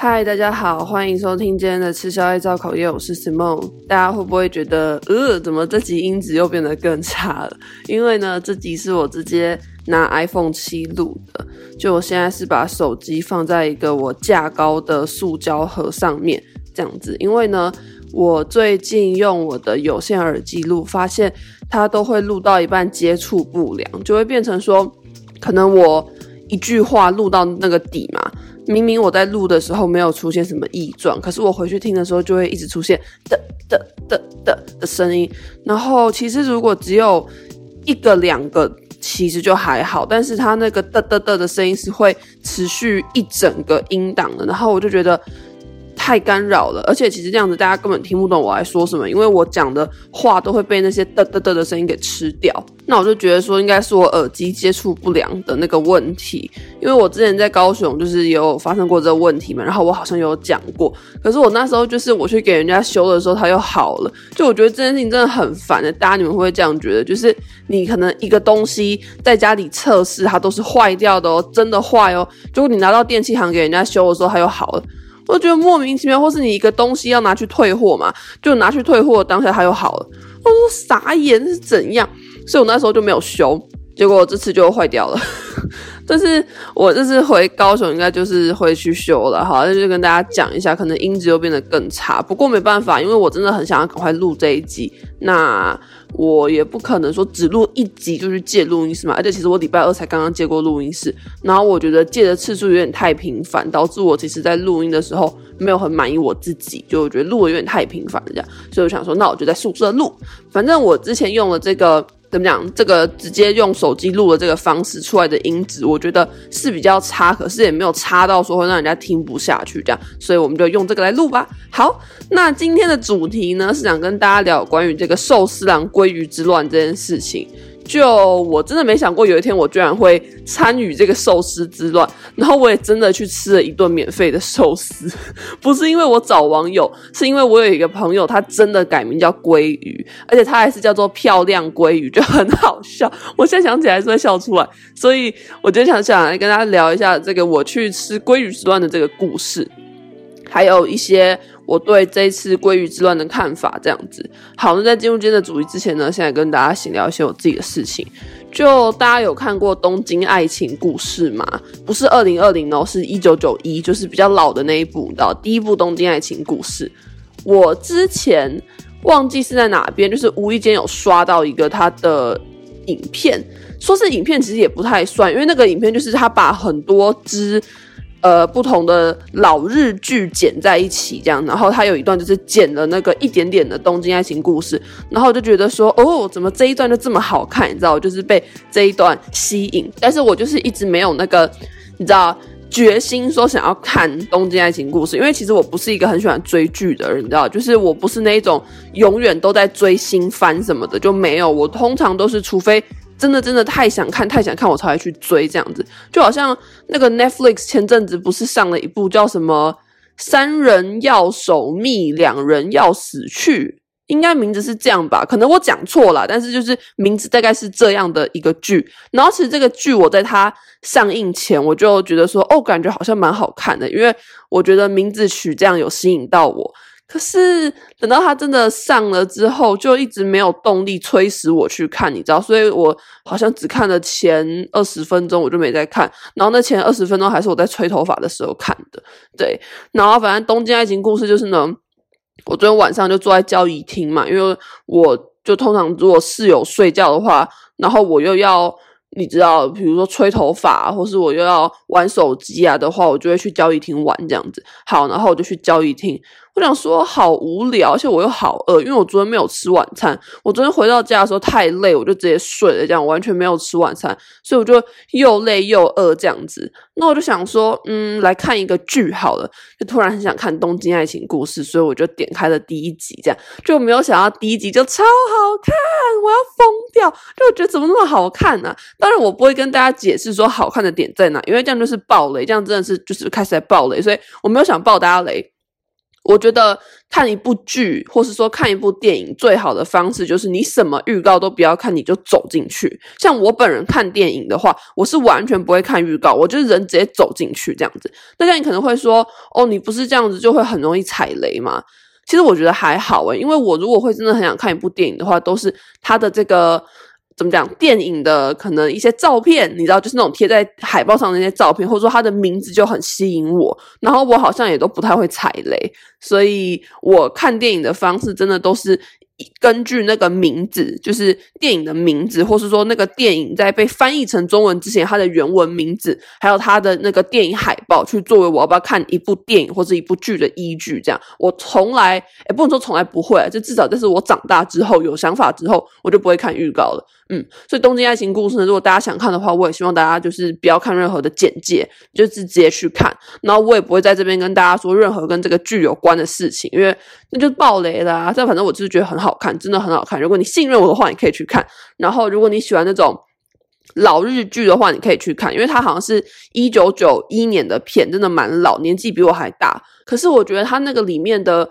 嗨，大家好，欢迎收听今天的吃宵夜造口业，我是 Simon。大家会不会觉得，呃，怎么这集音质又变得更差了？因为呢，这集是我直接拿 iPhone 七录的，就我现在是把手机放在一个我架高的塑胶盒上面，这样子。因为呢，我最近用我的有线耳机录，发现它都会录到一半接触不良，就会变成说，可能我一句话录到那个底嘛。明明我在录的时候没有出现什么异状，可是我回去听的时候就会一直出现的的的的的声音。然后其实如果只有一个两个，其实就还好，但是它那个的的的的声音是会持续一整个音档的。然后我就觉得。太干扰了，而且其实这样子大家根本听不懂我在说什么，因为我讲的话都会被那些嘚嘚嘚的声音给吃掉。那我就觉得说应该是我耳机接触不良的那个问题，因为我之前在高雄就是有发生过这个问题嘛，然后我好像有讲过，可是我那时候就是我去给人家修的时候，它又好了。就我觉得这件事情真的很烦的，大家你们会不会这样觉得？就是你可能一个东西在家里测试它都是坏掉的哦，真的坏哦，结果你拿到电器行给人家修的时候，它又好了。我觉得莫名其妙，或是你一个东西要拿去退货嘛，就拿去退货，当下它又好了。我说傻眼是怎样？所以我那时候就没有修，结果这次就坏掉了。但是我这次回高雄，应该就是会去修了。好，那就跟大家讲一下，可能音质又变得更差。不过没办法，因为我真的很想要赶快录这一集。那我也不可能说只录一集就去借录音室嘛。而且其实我礼拜二才刚刚借过录音室，然后我觉得借的次数有点太频繁，导致我其实在录音的时候没有很满意我自己，就我觉得录的有点太频繁了这样。所以我想说，那我就在宿舍录。反正我之前用了这个。怎么讲？这个直接用手机录的这个方式出来的音质，我觉得是比较差，可是也没有差到说会让人家听不下去这样，所以我们就用这个来录吧。好，那今天的主题呢，是想跟大家聊关于这个寿司郎鲑鱼之乱这件事情。就我真的没想过有一天我居然会参与这个寿司之乱，然后我也真的去吃了一顿免费的寿司，不是因为我找网友，是因为我有一个朋友，他真的改名叫鲑鱼，而且他还是叫做漂亮鲑鱼，就很好笑。我现在想起来还是会笑出来，所以我就想想来跟大家聊一下这个我去吃鲑鱼之乱的这个故事，还有一些。我对这一次鲑鱼之乱的看法，这样子。好，那在进入今天的主题之前呢，现在跟大家闲聊一些我自己的事情。就大家有看过《东京爱情故事》吗？不是二零二零哦，是一九九一，就是比较老的那一部，你知道，第一部《东京爱情故事》。我之前忘记是在哪边，就是无意间有刷到一个他的影片，说是影片，其实也不太算，因为那个影片就是他把很多只。呃，不同的老日剧剪在一起，这样，然后他有一段就是剪了那个一点点的《东京爱情故事》，然后就觉得说，哦，怎么这一段就这么好看？你知道，就是被这一段吸引，但是我就是一直没有那个，你知道，决心说想要看《东京爱情故事》，因为其实我不是一个很喜欢追剧的人，你知道，就是我不是那一种永远都在追新番什么的，就没有，我通常都是除非。真的真的太想看，太想看，我才会去追这样子。就好像那个 Netflix 前阵子不是上了一部叫什么“三人要守密，两人要死去”，应该名字是这样吧？可能我讲错了，但是就是名字大概是这样的一个剧。然后其实这个剧我在它上映前我就觉得说，哦，感觉好像蛮好看的，因为我觉得名字取这样有吸引到我。可是等到他真的上了之后，就一直没有动力催使我去看，你知道，所以我好像只看了前二十分钟，我就没再看。然后那前二十分钟还是我在吹头发的时候看的，对。然后反正《东京爱情故事》就是呢，我昨天晚上就坐在交谊厅嘛，因为我就通常如果室友睡觉的话，然后我又要。你知道，比如说吹头发，或是我又要玩手机啊的话，我就会去交谊厅玩这样子。好，然后我就去交谊厅。我想说好无聊，而且我又好饿，因为我昨天没有吃晚餐。我昨天回到家的时候太累，我就直接睡了，这样完全没有吃晚餐，所以我就又累又饿这样子。那我就想说，嗯，来看一个剧好了，就突然很想看《东京爱情故事》，所以我就点开了第一集，这样就没有想到第一集就超好看，我要疯掉！就我觉得怎么那么好看呢？啊？当然我不会跟大家解释说好看的点在哪，因为这样就是爆雷，这样真的是就是开始在爆雷，所以我没有想爆大家雷。我觉得看一部剧，或是说看一部电影，最好的方式就是你什么预告都不要看，你就走进去。像我本人看电影的话，我是完全不会看预告，我就是人直接走进去这样子。大家你可能会说，哦，你不是这样子就会很容易踩雷吗？其实我觉得还好诶，因为我如果会真的很想看一部电影的话，都是它的这个。怎么讲？电影的可能一些照片，你知道，就是那种贴在海报上的那些照片，或者说他的名字就很吸引我。然后我好像也都不太会踩雷，所以我看电影的方式真的都是。根据那个名字，就是电影的名字，或是说那个电影在被翻译成中文之前，它的原文名字，还有它的那个电影海报，去作为我要不要看一部电影或者一部剧的依据。这样，我从来也不能说从来不会，就至少这是我长大之后有想法之后，我就不会看预告了。嗯，所以《东京爱情故事》呢，如果大家想看的话，我也希望大家就是不要看任何的简介，就是直接去看。然后我也不会在这边跟大家说任何跟这个剧有关的事情，因为那就是爆雷啦啊。但反正我就是觉得很好。好看，真的很好看。如果你信任我的话，你可以去看。然后，如果你喜欢那种老日剧的话，你可以去看，因为它好像是一九九一年的片，真的蛮老，年纪比我还大。可是我觉得它那个里面的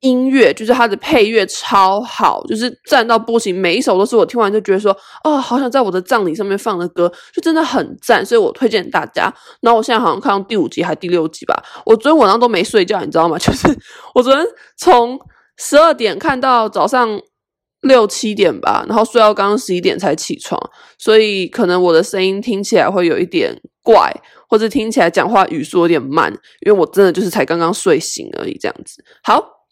音乐，就是它的配乐超好，就是赞到不行。每一首都是我听完就觉得说，哦，好想在我的葬礼上面放的歌，就真的很赞。所以我推荐大家。然后我现在好像看到第五集还第六集吧。我昨天晚上都没睡觉，你知道吗？就是我昨天从十二点看到早上六七点吧，然后睡到刚刚十一点才起床，所以可能我的声音听起来会有一点怪，或者听起来讲话语速有点慢，因为我真的就是才刚刚睡醒而已，这样子。好。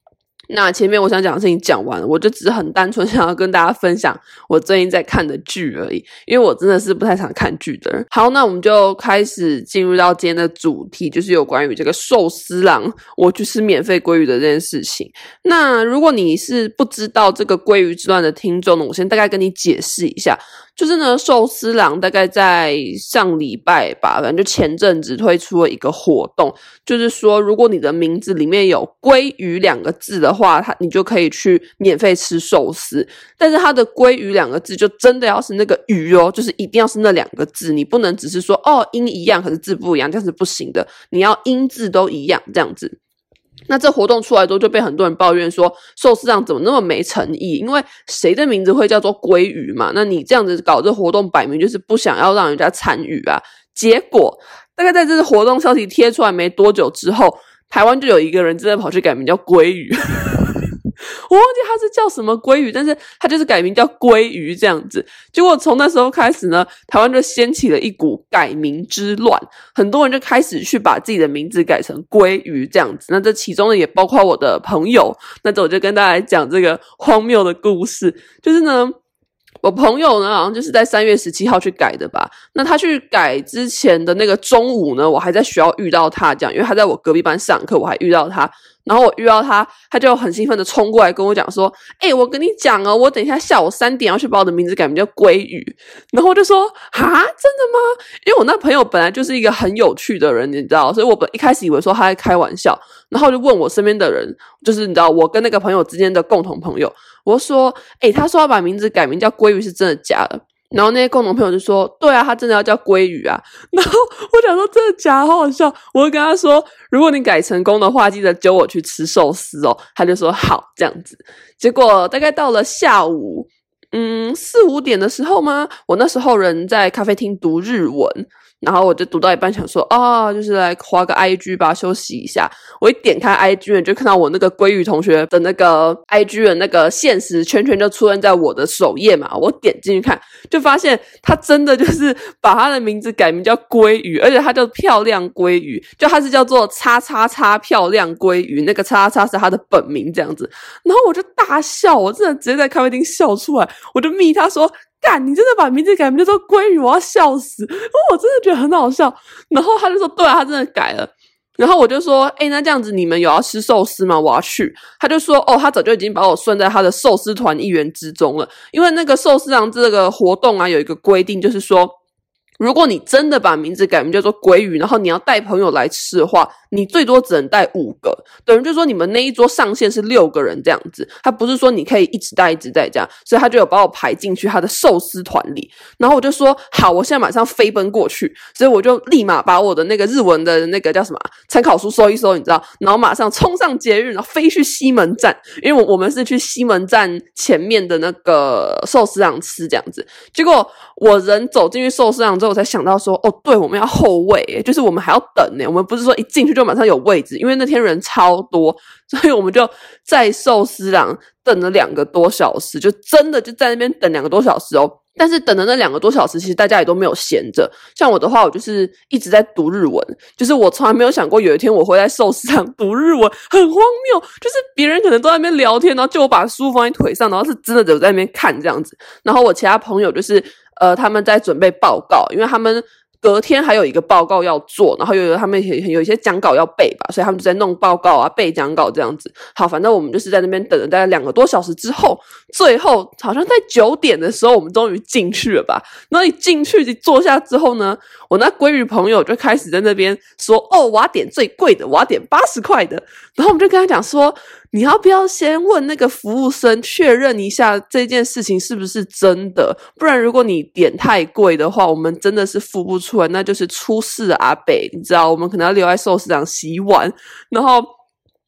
那前面我想讲的事情讲完了，我就只是很单纯想要跟大家分享我最近在看的剧而已，因为我真的是不太常看剧的人。好，那我们就开始进入到今天的主题，就是有关于这个寿司郎我去吃免费鲑鱼的这件事情。那如果你是不知道这个鲑鱼之乱的听众呢，我先大概跟你解释一下。就是呢，寿司郎大概在上礼拜吧，反正就前阵子推出了一个活动，就是说，如果你的名字里面有“鲑鱼”两个字的话，它你就可以去免费吃寿司。但是它的“鲑鱼”两个字就真的要是那个“鱼”哦，就是一定要是那两个字，你不能只是说哦音一样，可是字不一样，这样是不行的。你要音字都一样，这样子。那这活动出来之后，就被很多人抱怨说寿司郎怎么那么没诚意？因为谁的名字会叫做鲑鱼嘛？那你这样子搞这活动，摆明就是不想要让人家参与啊。结果大概在这次活动消息贴出来没多久之后，台湾就有一个人真的跑去改名叫鲑鱼。我忘记他是叫什么鲑鱼，但是他就是改名叫鲑鱼这样子。结果从那时候开始呢，台湾就掀起了一股改名之乱，很多人就开始去把自己的名字改成鲑鱼这样子。那这其中呢，也包括我的朋友。那这我就跟大家讲这个荒谬的故事，就是呢，我朋友呢好像就是在三月十七号去改的吧。那他去改之前的那个中午呢，我还在学校遇到他，这样，因为他在我隔壁班上课，我还遇到他。然后我遇到他，他就很兴奋的冲过来跟我讲说：“哎、我跟你讲哦，我等一下下午三点要去把我的名字改名叫鲑鱼。”然后我就说：“哈，真的吗？”因为我那朋友本来就是一个很有趣的人，你知道，所以我本一开始以为说他在开玩笑，然后就问我身边的人，就是你知道我跟那个朋友之间的共同朋友，我说：“哎、他说要把名字改名叫鲑鱼，是真的假的？”然后那些共同朋友就说：“对啊，他真的要叫鲑鱼啊。”然后我想说：“真的假的？好好笑！”我就跟他说：“如果你改成功的话，记得揪我去吃寿司哦。”他就说：“好，这样子。”结果大概到了下午，嗯，四五点的时候吗？我那时候人在咖啡厅读日文。然后我就读到一半，想说啊、哦，就是来滑个 IG 吧，休息一下。我一点开 IG，就看到我那个鲑鱼同学的那个 IG 的那个现实圈圈就出现在我的首页嘛。我点进去看，就发现他真的就是把他的名字改名叫鲑鱼，而且他叫漂亮鲑鱼，就他是叫做叉叉叉漂亮鲑鱼，那个叉叉叉是他的本名这样子。然后我就大笑，我真的直接在咖啡厅笑出来，我就密他说。干！你真的把名字改名叫做鲑鱼，我要笑死！我真的觉得很好笑。然后他就说：“对啊，他真的改了。”然后我就说：“诶，那这样子你们有要吃寿司吗？我要去。”他就说：“哦，他早就已经把我算在他的寿司团一员之中了。因为那个寿司郎这个活动啊，有一个规定，就是说，如果你真的把名字改名叫做鲑鱼，然后你要带朋友来吃的话，你最多只能带五个，等于就是说你们那一桌上限是六个人这样子，他不是说你可以一直带一直带这样，所以他就有把我排进去他的寿司团里，然后我就说好，我现在马上飞奔过去，所以我就立马把我的那个日文的那个叫什么参考书搜一搜，你知道，然后马上冲上捷运，然后飞去西门站，因为我我们是去西门站前面的那个寿司郎吃这样子，结果我人走进去寿司郎之后，我才想到说，哦，对，我们要后位，就是我们还要等呢，我们不是说一进去就马上有位置，因为那天人超多，所以我们就在寿司郎等了两个多小时，就真的就在那边等两个多小时哦。但是等的那两个多小时，其实大家也都没有闲着。像我的话，我就是一直在读日文，就是我从来没有想过有一天我会在寿司上读日文，很荒谬。就是别人可能都在那边聊天，然后就我把书放在腿上，然后是真的有在那边看这样子。然后我其他朋友就是呃，他们在准备报告，因为他们。隔天还有一个报告要做，然后又有他们有一些讲稿要背吧，所以他们就在弄报告啊、背讲稿这样子。好，反正我们就是在那边等了大概两个多小时之后，最后好像在九点的时候，我们终于进去了吧。然后一进去一坐下之后呢，我那鲑鱼朋友就开始在那边说：“哦，我要点最贵的，我要点八十块的。”然后我们就跟他讲说。你要不要先问那个服务生确认一下这件事情是不是真的？不然如果你点太贵的话，我们真的是付不出来，那就是出事阿北，你知道，我们可能要留在寿司长洗碗。然后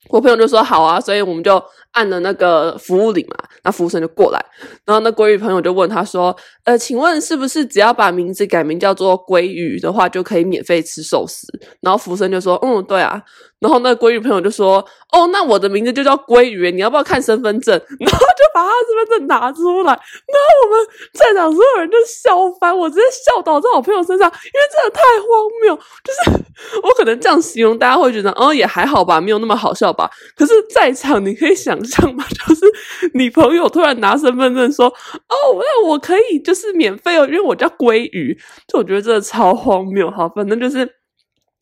我朋友就说好啊，所以我们就按了那个服务铃嘛，那服务生就过来，然后那鲑鱼朋友就问他说：“呃，请问是不是只要把名字改名叫做鲑鱼的话，就可以免费吃寿司？”然后服务生就说：“嗯，对啊。”然后那鲑鱼朋友就说：“哦，那我的名字就叫鲑鱼，你要不要看身份证？” 然后就把他身份证拿出来，然后我们在场所有人就笑翻，我直接笑倒在我朋友身上，因为真的太荒谬。就是 我可能这样形容，大家会觉得哦，也还好吧，没有那么好笑吧。可是，在场你可以想象吗？就是你朋友突然拿身份证说：“哦，那我可以就是免费哦，因为我叫鲑鱼。”就我觉得真的超荒谬。好，反正就是。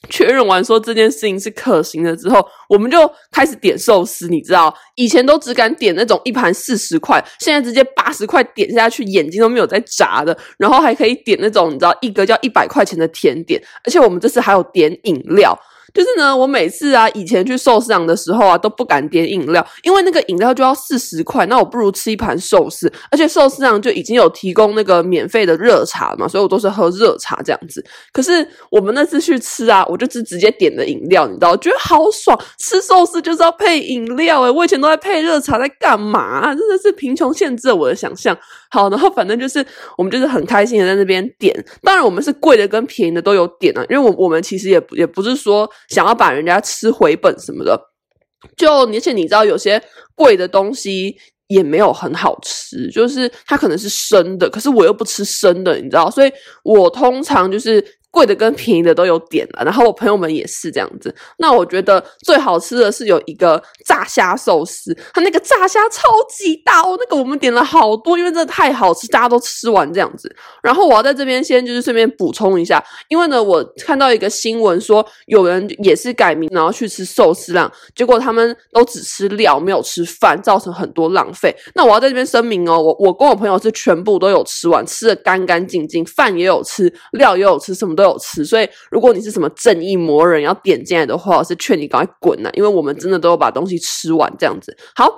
确认完说这件事情是可行的之后，我们就开始点寿司。你知道，以前都只敢点那种一盘四十块，现在直接八十块点下去，眼睛都没有在眨的。然后还可以点那种你知道一个叫一百块钱的甜点，而且我们这次还有点饮料。就是呢，我每次啊，以前去寿司郎的时候啊，都不敢点饮料，因为那个饮料就要四十块，那我不如吃一盘寿司。而且寿司郎就已经有提供那个免费的热茶嘛，所以我都是喝热茶这样子。可是我们那次去吃啊，我就只直接点了饮料，你知道，觉得好爽，吃寿司就是要配饮料诶，我以前都在配热茶，在干嘛？真的是贫穷限制了我的想象。好，然后反正就是我们就是很开心的在那边点，当然我们是贵的跟便宜的都有点啊，因为我我们其实也也不是说想要把人家吃回本什么的，就而且你知道有些贵的东西也没有很好吃，就是它可能是生的，可是我又不吃生的，你知道，所以我通常就是。贵的跟便宜的都有点了，然后我朋友们也是这样子。那我觉得最好吃的是有一个炸虾寿司，它那个炸虾超级大哦，那个我们点了好多，因为真的太好吃，大家都吃完这样子。然后我要在这边先就是顺便补充一下，因为呢，我看到一个新闻说有人也是改名然后去吃寿司郎，结果他们都只吃料没有吃饭，造成很多浪费。那我要在这边声明哦，我我跟我朋友是全部都有吃完，吃的干干净净，饭也有吃，料也有吃，什么都。都有吃，所以如果你是什么正义魔人要点进来的话，我是劝你赶快滚呐，因为我们真的都有把东西吃完这样子。好，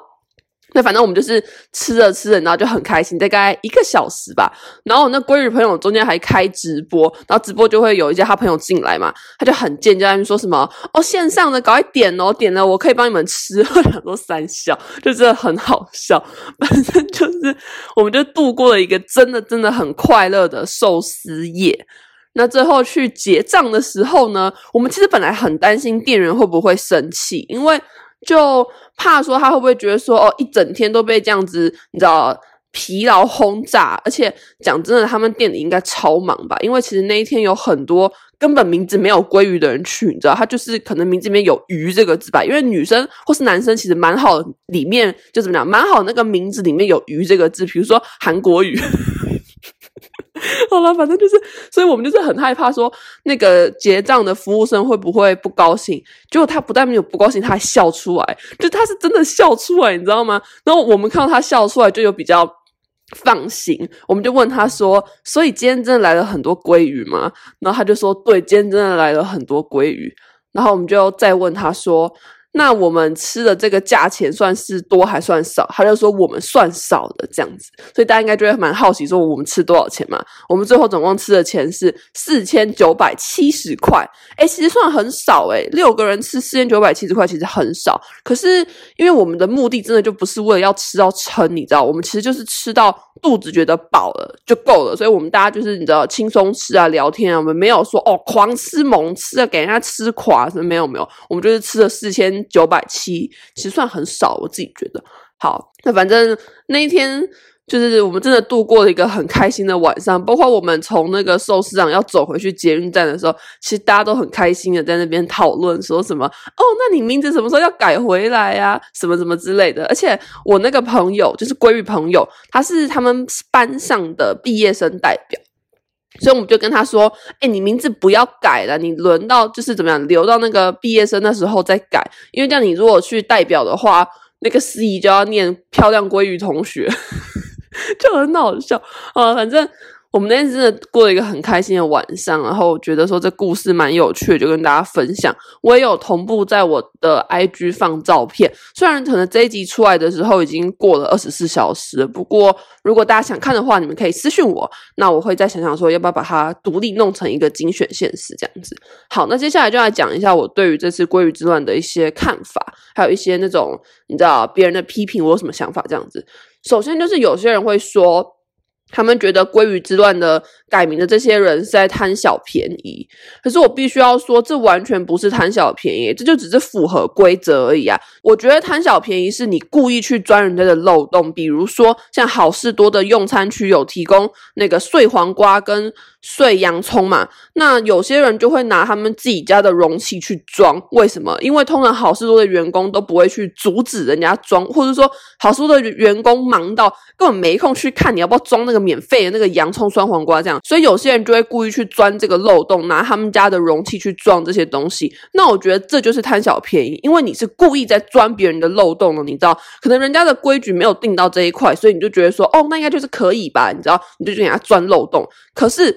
那反正我们就是吃着吃着，然后就很开心，大概一个小时吧。然后那闺女朋友中间还开直播，然后直播就会有一些他朋友进来嘛，他就很贱，就在那说什么哦，线上的赶快点哦，点了我可以帮你们吃。我想说三小，就真的很好笑。反正就是，我们就度过了一个真的真的很快乐的寿司夜。那最后去结账的时候呢，我们其实本来很担心店员会不会生气，因为就怕说他会不会觉得说哦，一整天都被这样子，你知道疲劳轰炸，而且讲真的，他们店里应该超忙吧？因为其实那一天有很多根本名字没有鲑鱼的人去，你知道，他就是可能名字里面有鱼这个字吧？因为女生或是男生其实蛮好，里面就怎么讲，蛮好那个名字里面有鱼这个字，比如说韩国语。好了，反正就是，所以我们就是很害怕说那个结账的服务生会不会不高兴。结果他不但没有不高兴，他还笑出来，就他是真的笑出来，你知道吗？然后我们看到他笑出来，就有比较放心。我们就问他说：“所以今天真的来了很多鲑鱼吗？”然后他就说：“对，今天真的来了很多鲑鱼。”然后我们就再问他说。那我们吃的这个价钱算是多还算少？他就说我们算少的这样子，所以大家应该就会蛮好奇，说我们吃多少钱嘛？我们最后总共吃的钱是四千九百七十块，诶，其实算很少诶，六个人吃四千九百七十块其实很少。可是因为我们的目的真的就不是为了要吃到撑，你知道，我们其实就是吃到肚子觉得饱了就够了，所以我们大家就是你知道轻松吃啊，聊天啊，我们没有说哦狂吃猛吃啊，给人家吃垮什么没有没有，我们就是吃了四千。九百七其实算很少，我自己觉得。好，那反正那一天就是我们真的度过了一个很开心的晚上，包括我们从那个寿司郎要走回去捷运站的时候，其实大家都很开心的在那边讨论说什么哦，那你名字什么时候要改回来呀？什么什么之类的。而且我那个朋友就是闺蜜朋友，他是他们班上的毕业生代表。所以我们就跟他说：“哎、你名字不要改了，你轮到就是怎么样，留到那个毕业生那时候再改。因为这样，你如果去代表的话，那个司仪就要念漂亮鲑鱼同学，就很好笑啊。反正。”我们那天真的过了一个很开心的晚上，然后觉得说这故事蛮有趣的，就跟大家分享。我也有同步在我的 IG 放照片，虽然可能这一集出来的时候已经过了二十四小时，不过如果大家想看的话，你们可以私讯我，那我会再想想说要不要把它独立弄成一个精选现实这样子。好，那接下来就来讲一下我对于这次鲑鱼之乱的一些看法，还有一些那种你知道别人的批评，我有什么想法这样子。首先就是有些人会说。他们觉得鲑鱼之乱的改名的这些人是在贪小便宜，可是我必须要说，这完全不是贪小便宜，这就只是符合规则而已啊！我觉得贪小便宜是你故意去钻人家的漏洞，比如说像好事多的用餐区有提供那个碎黄瓜跟碎洋葱嘛，那有些人就会拿他们自己家的容器去装，为什么？因为通常好市多的员工都不会去阻止人家装，或者说好市多的员工忙到根本没空去看你要不要装那个。免费的那个洋葱、酸黄瓜这样，所以有些人就会故意去钻这个漏洞，拿他们家的容器去装这些东西。那我觉得这就是贪小便宜，因为你是故意在钻别人的漏洞了，你知道？可能人家的规矩没有定到这一块，所以你就觉得说，哦，那应该就是可以吧？你知道？你就去给他钻漏洞。可是。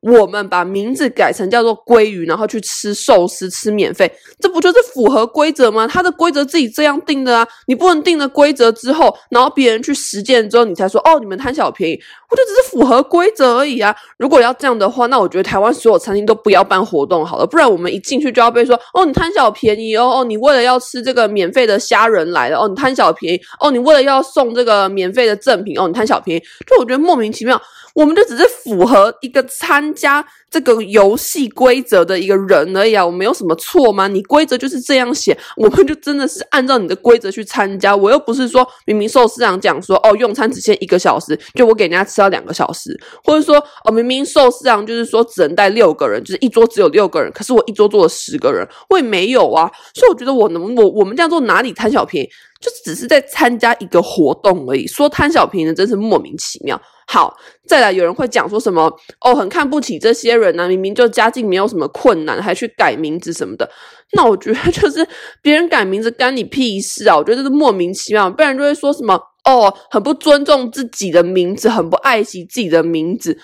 我们把名字改成叫做鲑鱼，然后去吃寿司吃免费，这不就是符合规则吗？他的规则自己这样定的啊，你不能定了规则之后，然后别人去实践之后，你才说哦，你们贪小便宜，我就只是符合规则而已啊。如果要这样的话，那我觉得台湾所有餐厅都不要办活动好了，不然我们一进去就要被说哦，你贪小便宜哦哦，你为了要吃这个免费的虾仁来了哦，你贪小便宜哦，你为了要送这个免费的赠品哦，你贪小便宜，就我觉得莫名其妙。我们就只是符合一个餐参加这个游戏规则的一个人而已啊，我没有什么错吗？你规则就是这样写，我们就真的是按照你的规则去参加。我又不是说明明寿司长讲说哦，用餐只限一个小时，就我给人家吃到两个小时，或者说哦，明明寿司长就是说只能带六个人，就是一桌只有六个人，可是我一桌坐了十个人，我也没有啊。所以我觉得我能我我们这样做哪里贪小便宜？就只是在参加一个活动而已，说贪小便宜的真是莫名其妙。好，再来有人会讲说什么哦，很看不起这些人呢、啊，明明就家境没有什么困难，还去改名字什么的。那我觉得就是别人改名字干你屁事啊！我觉得这是莫名其妙，不然就会说什么哦，很不尊重自己的名字，很不爱惜自己的名字。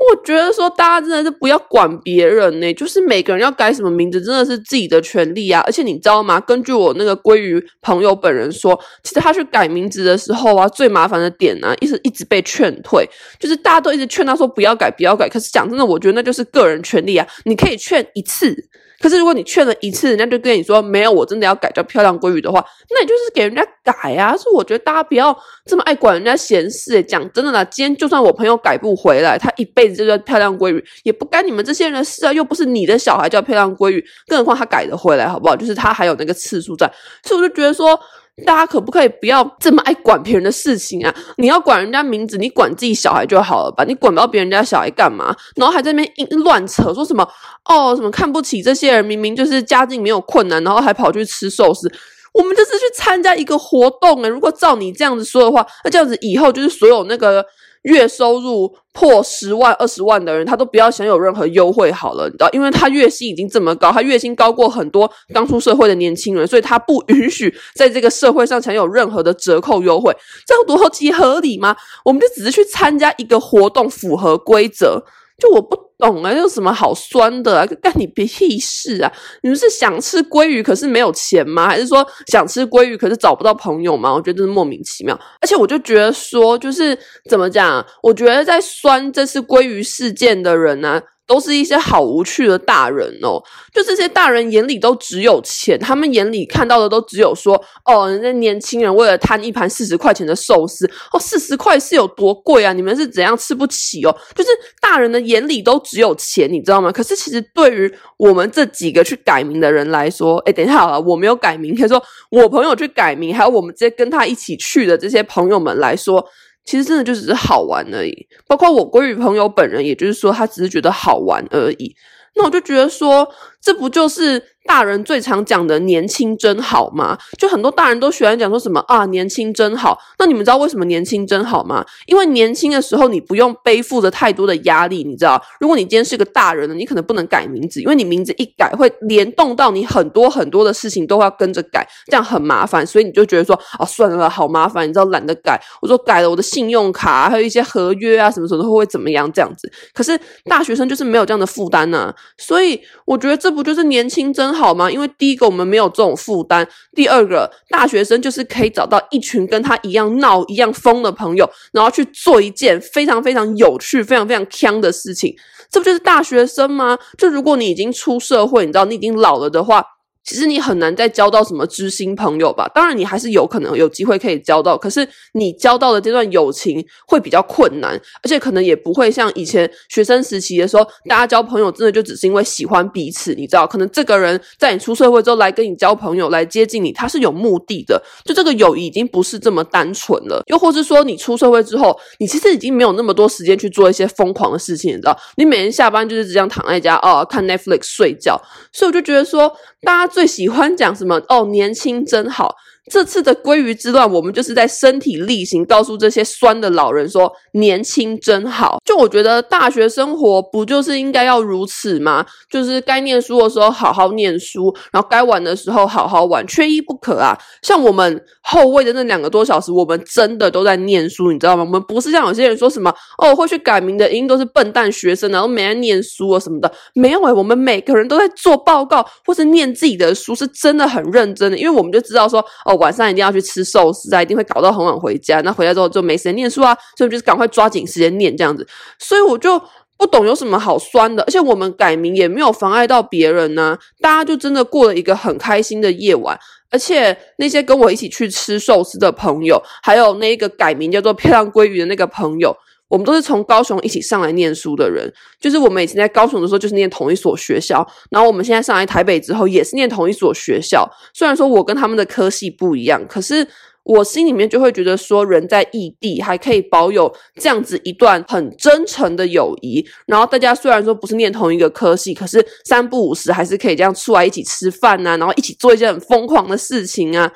我觉得说大家真的是不要管别人呢，就是每个人要改什么名字真的是自己的权利啊！而且你知道吗？根据我那个鲑鱼朋友本人说，其实他去改名字的时候啊，最麻烦的点呢、一直一直被劝退，就是大家都一直劝他说不要改，不要改。可是讲真的，我觉得那就是个人权利啊，你可以劝一次。可是如果你劝了一次，人家就跟你说没有，我真的要改叫漂亮鲑鱼的话，那你就是给人家改呀！所以我觉得大家不要这么爱管人家闲事。讲真的啦，今天就算我朋友改不回来，他一辈子就叫漂亮鲑鱼，也不干你们这些人的事啊！又不是你的小孩叫漂亮鲑鱼，更何况他改得回来，好不好？就是他还有那个次数在，所以我就觉得说。大家可不可以不要这么爱管别人的事情啊？你要管人家名字，你管自己小孩就好了吧？你管不到别人家小孩干嘛？然后还在那边一乱扯，说什么哦，什么看不起这些人，明明就是家境没有困难，然后还跑去吃寿司。我们就是去参加一个活动啊，如果照你这样子说的话，那这样子以后就是所有那个。月收入破十万、二十万的人，他都不要想有任何优惠好了，你知道，因为他月薪已经这么高，他月薪高过很多刚出社会的年轻人，所以他不允许在这个社会上享有任何的折扣优惠，这样多后期合理吗？我们就只是去参加一个活动，符合规则，就我不。懂啊，有什么好酸的啊？干你屁事啊！你们是想吃鲑鱼可是没有钱吗？还是说想吃鲑鱼可是找不到朋友吗？我觉得这是莫名其妙。而且我就觉得说，就是怎么讲？我觉得在酸这次鲑鱼事件的人呢、都是一些好无趣的大人哦，就这些大人眼里都只有钱，他们眼里看到的都只有说，哦，人家年轻人为了贪一盘四十块钱的寿司，哦，四十块是有多贵啊？你们是怎样吃不起哦？就是大人的眼里都只有钱，你知道吗？可是其实对于我们这几个去改名的人来说，哎，等一下好了，我没有改名，可以说我朋友去改名，还有我们这些跟他一起去的这些朋友们来说。其实真的就只是好玩而已，包括我闺女朋友本人，也就是说他只是觉得好玩而已。那我就觉得说，这不就是大人最常讲的“年轻真好”吗？就很多大人都喜欢讲说什么啊，“年轻真好”。那你们知道为什么年轻真好吗？因为年轻的时候你不用背负着太多的压力，你知道？如果你今天是个大人了，你可能不能改名字，因为你名字一改会联动到你很多很多的事情都要跟着改，这样很麻烦。所以你就觉得说啊，算了，好麻烦，你知道懒得改。我说改了我的信用卡，还有一些合约啊，什么什么会会怎么样这样子。可是大学生就是没有这样的负担呢。所以我觉得这不就是年轻真好吗？因为第一个我们没有这种负担，第二个大学生就是可以找到一群跟他一样闹、一样疯的朋友，然后去做一件非常非常有趣、非常非常锵的事情。这不就是大学生吗？就如果你已经出社会，你知道你已经老了的话。其实你很难再交到什么知心朋友吧？当然，你还是有可能有机会可以交到，可是你交到的这段友情会比较困难，而且可能也不会像以前学生时期的时候，大家交朋友真的就只是因为喜欢彼此，你知道？可能这个人在你出社会之后来跟你交朋友，来接近你，他是有目的的，就这个友谊已经不是这么单纯了。又或是说，你出社会之后，你其实已经没有那么多时间去做一些疯狂的事情，你知道？你每天下班就是只想躺在家哦，看 Netflix 睡觉，所以我就觉得说，大家最喜欢讲什么？哦，年轻真好。这次的鲑鱼之乱，我们就是在身体力行告诉这些酸的老人说：年轻真好。就我觉得大学生活不就是应该要如此吗？就是该念书的时候好好念书，然后该玩的时候好好玩，缺一不可啊。像我们后卫的那两个多小时，我们真的都在念书，你知道吗？我们不是像有些人说什么哦，会去改名的一定都是笨蛋学生，然后没在念书啊什么的。没有诶、我们每个人都在做报告或是念自己的书，是真的很认真的，因为我们就知道说。晚上一定要去吃寿司啊，一定会搞到很晚回家。那回来之后就没时间念书啊，所以就是赶快抓紧时间念这样子。所以我就不懂有什么好酸的，而且我们改名也没有妨碍到别人呢、大家就真的过了一个很开心的夜晚，而且那些跟我一起去吃寿司的朋友，还有那一个改名叫做漂亮鲑鱼的那个朋友。我们都是从高雄一起上来念书的人，就是我们以前在高雄的时候就是念同一所学校，然后我们现在上来台北之后也是念同一所学校。虽然说我跟他们的科系不一样，可是我心里面就会觉得说，人在异地还可以保有这样子一段很真诚的友谊。然后大家虽然说不是念同一个科系，可是三不五时还是可以这样出来一起吃饭啊，然后一起做一件很疯狂的事情啊。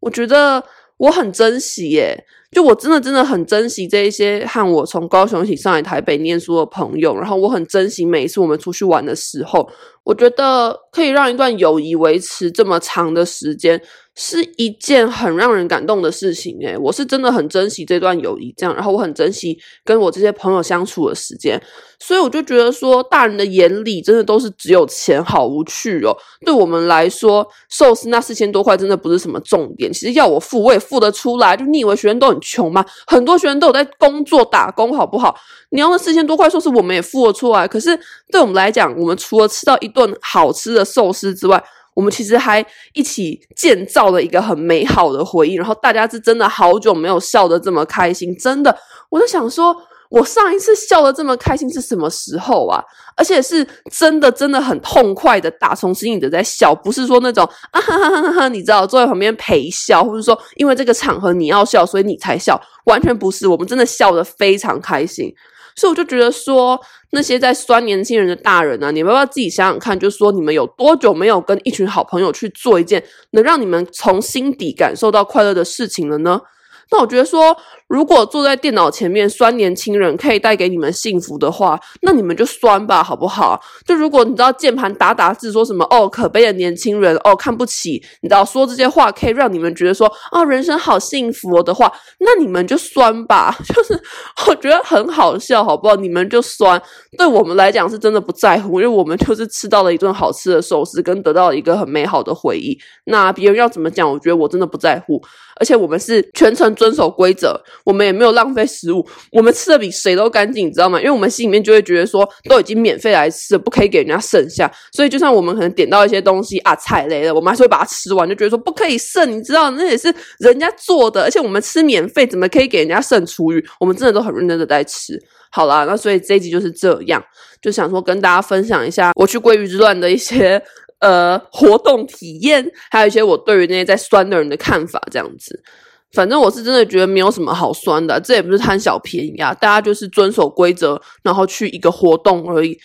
我觉得我很珍惜耶。就我真的真的很珍惜这一些和我从高雄一起上来台北念书的朋友，然后我很珍惜每一次我们出去玩的时候，我觉得可以让一段友谊维持这么长的时间。是一件很让人感动的事情诶，我是真的很珍惜这段友谊，这样，然后我很珍惜跟我这些朋友相处的时间，所以我就觉得说，大人的眼里真的都是只有钱，好无趣哦。对我们来说，寿司那四千多块真的不是什么重点，其实要我付我也付得出来。就你以为学生都很穷吗？很多学生都有在工作打工，好不好？你要的四千多块寿司，我们也付了出来。可是对我们来讲，我们除了吃到一顿好吃的寿司之外，我们其实还一起建造了一个很美好的回忆，然后大家是真的好久没有笑得这么开心，真的，我就想说，我上一次笑得这么开心是什么时候啊？而且是真的真的很痛快的打从心里的在笑，不是说那种啊哈哈哈哈哈，你知道坐在旁边陪笑，或者说因为这个场合你要笑，所以你才笑，完全不是，我们真的笑得非常开心。所以我就觉得说，那些在酸年轻人的大人啊，你们要要自己想想看，就是说你们有多久没有跟一群好朋友去做一件能让你们从心底感受到快乐的事情了呢？那我觉得说，如果坐在电脑前面酸年轻人可以带给你们幸福的话，那你们就酸吧，好不好？就如果你知道键盘打打字说什么哦，可悲的年轻人哦，看不起，你知道说这些话可以让你们觉得说哦，人生好幸福的话，那你们就酸吧。就是我觉得很好笑，好不好？你们就酸，对我们来讲是真的不在乎，因为我们就是吃到了一顿好吃的寿司，跟得到了一个很美好的回忆。那别人要怎么讲，我觉得我真的不在乎。而且我们是全程遵守规则，我们也没有浪费食物，我们吃的比谁都干净，你知道吗？因为我们心里面就会觉得说，都已经免费来吃，不可以给人家剩下。所以就算我们可能点到一些东西啊，踩雷了，我们还是会把它吃完，就觉得说不可以剩，你知道，那也是人家做的，而且我们吃免费，怎么可以给人家剩厨余？我们真的都很认真的在吃。好啦，那所以这一集就是这样，就想说跟大家分享一下我去鲑鱼之乱的一些。呃，活动体验，还有一些我对于那些在酸的人的看法，这样子。反正我是真的觉得没有什么好酸的，这也不是贪小便宜啊，大家就是遵守规则，然后去一个活动而已。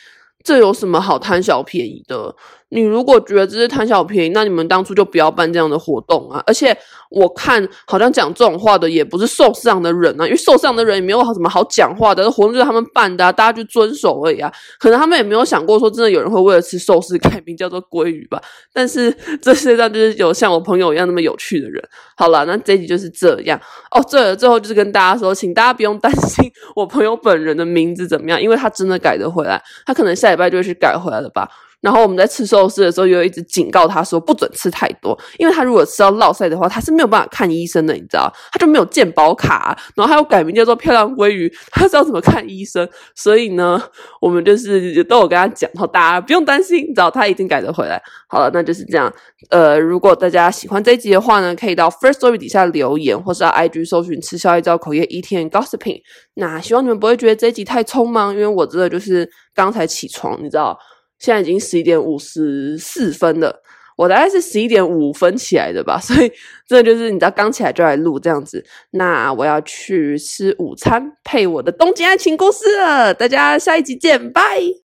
这有什么好贪小便宜的？你如果觉得这是贪小便宜，那你们当初就不要办这样的活动啊！而且我看好像讲这种话的也不是受伤的人啊，因为受伤的人也没有什么好讲话的，活动就是他们办的，大家就遵守而已啊。可能他们也没有想过说真的有人会为了吃寿司改名叫做鲑鱼吧。但是 这世界上就是有像我朋友一样那么有趣的人。好了，那这集就是这样哦。对了，最后就是跟大家说，请大家不用担心我朋友本人的名字怎么样，因为他真的改得回来，他可能下礼拜就会去改回来了吧。然后我们在吃寿司的时候，又一直警告他说不准吃太多，因为他如果吃到落赛的话，他是没有办法看医生的，你知道？他就没有健保卡，然后他又改名叫做漂亮鲑鱼，他知道怎么看医生。所以呢，我们就是都有跟他讲，然后大家不用担心，你知道他一定改得回来。好了，那就是这样。呃，如果大家喜欢这一集的话呢，可以到 First Story 底下留言，或是到 IG 搜寻“吃宵夜造口业 ETN Gossiping。那希望你们不会觉得这一集太匆忙，因为我真的就是刚才起床，你知道。现在已经十一点五十四分了，我大概是十一点五分起来的吧，所以这就是你知道刚起来就来录这样子。那我要去吃午餐，配我的东京爱情故事了。大家下一集见，拜。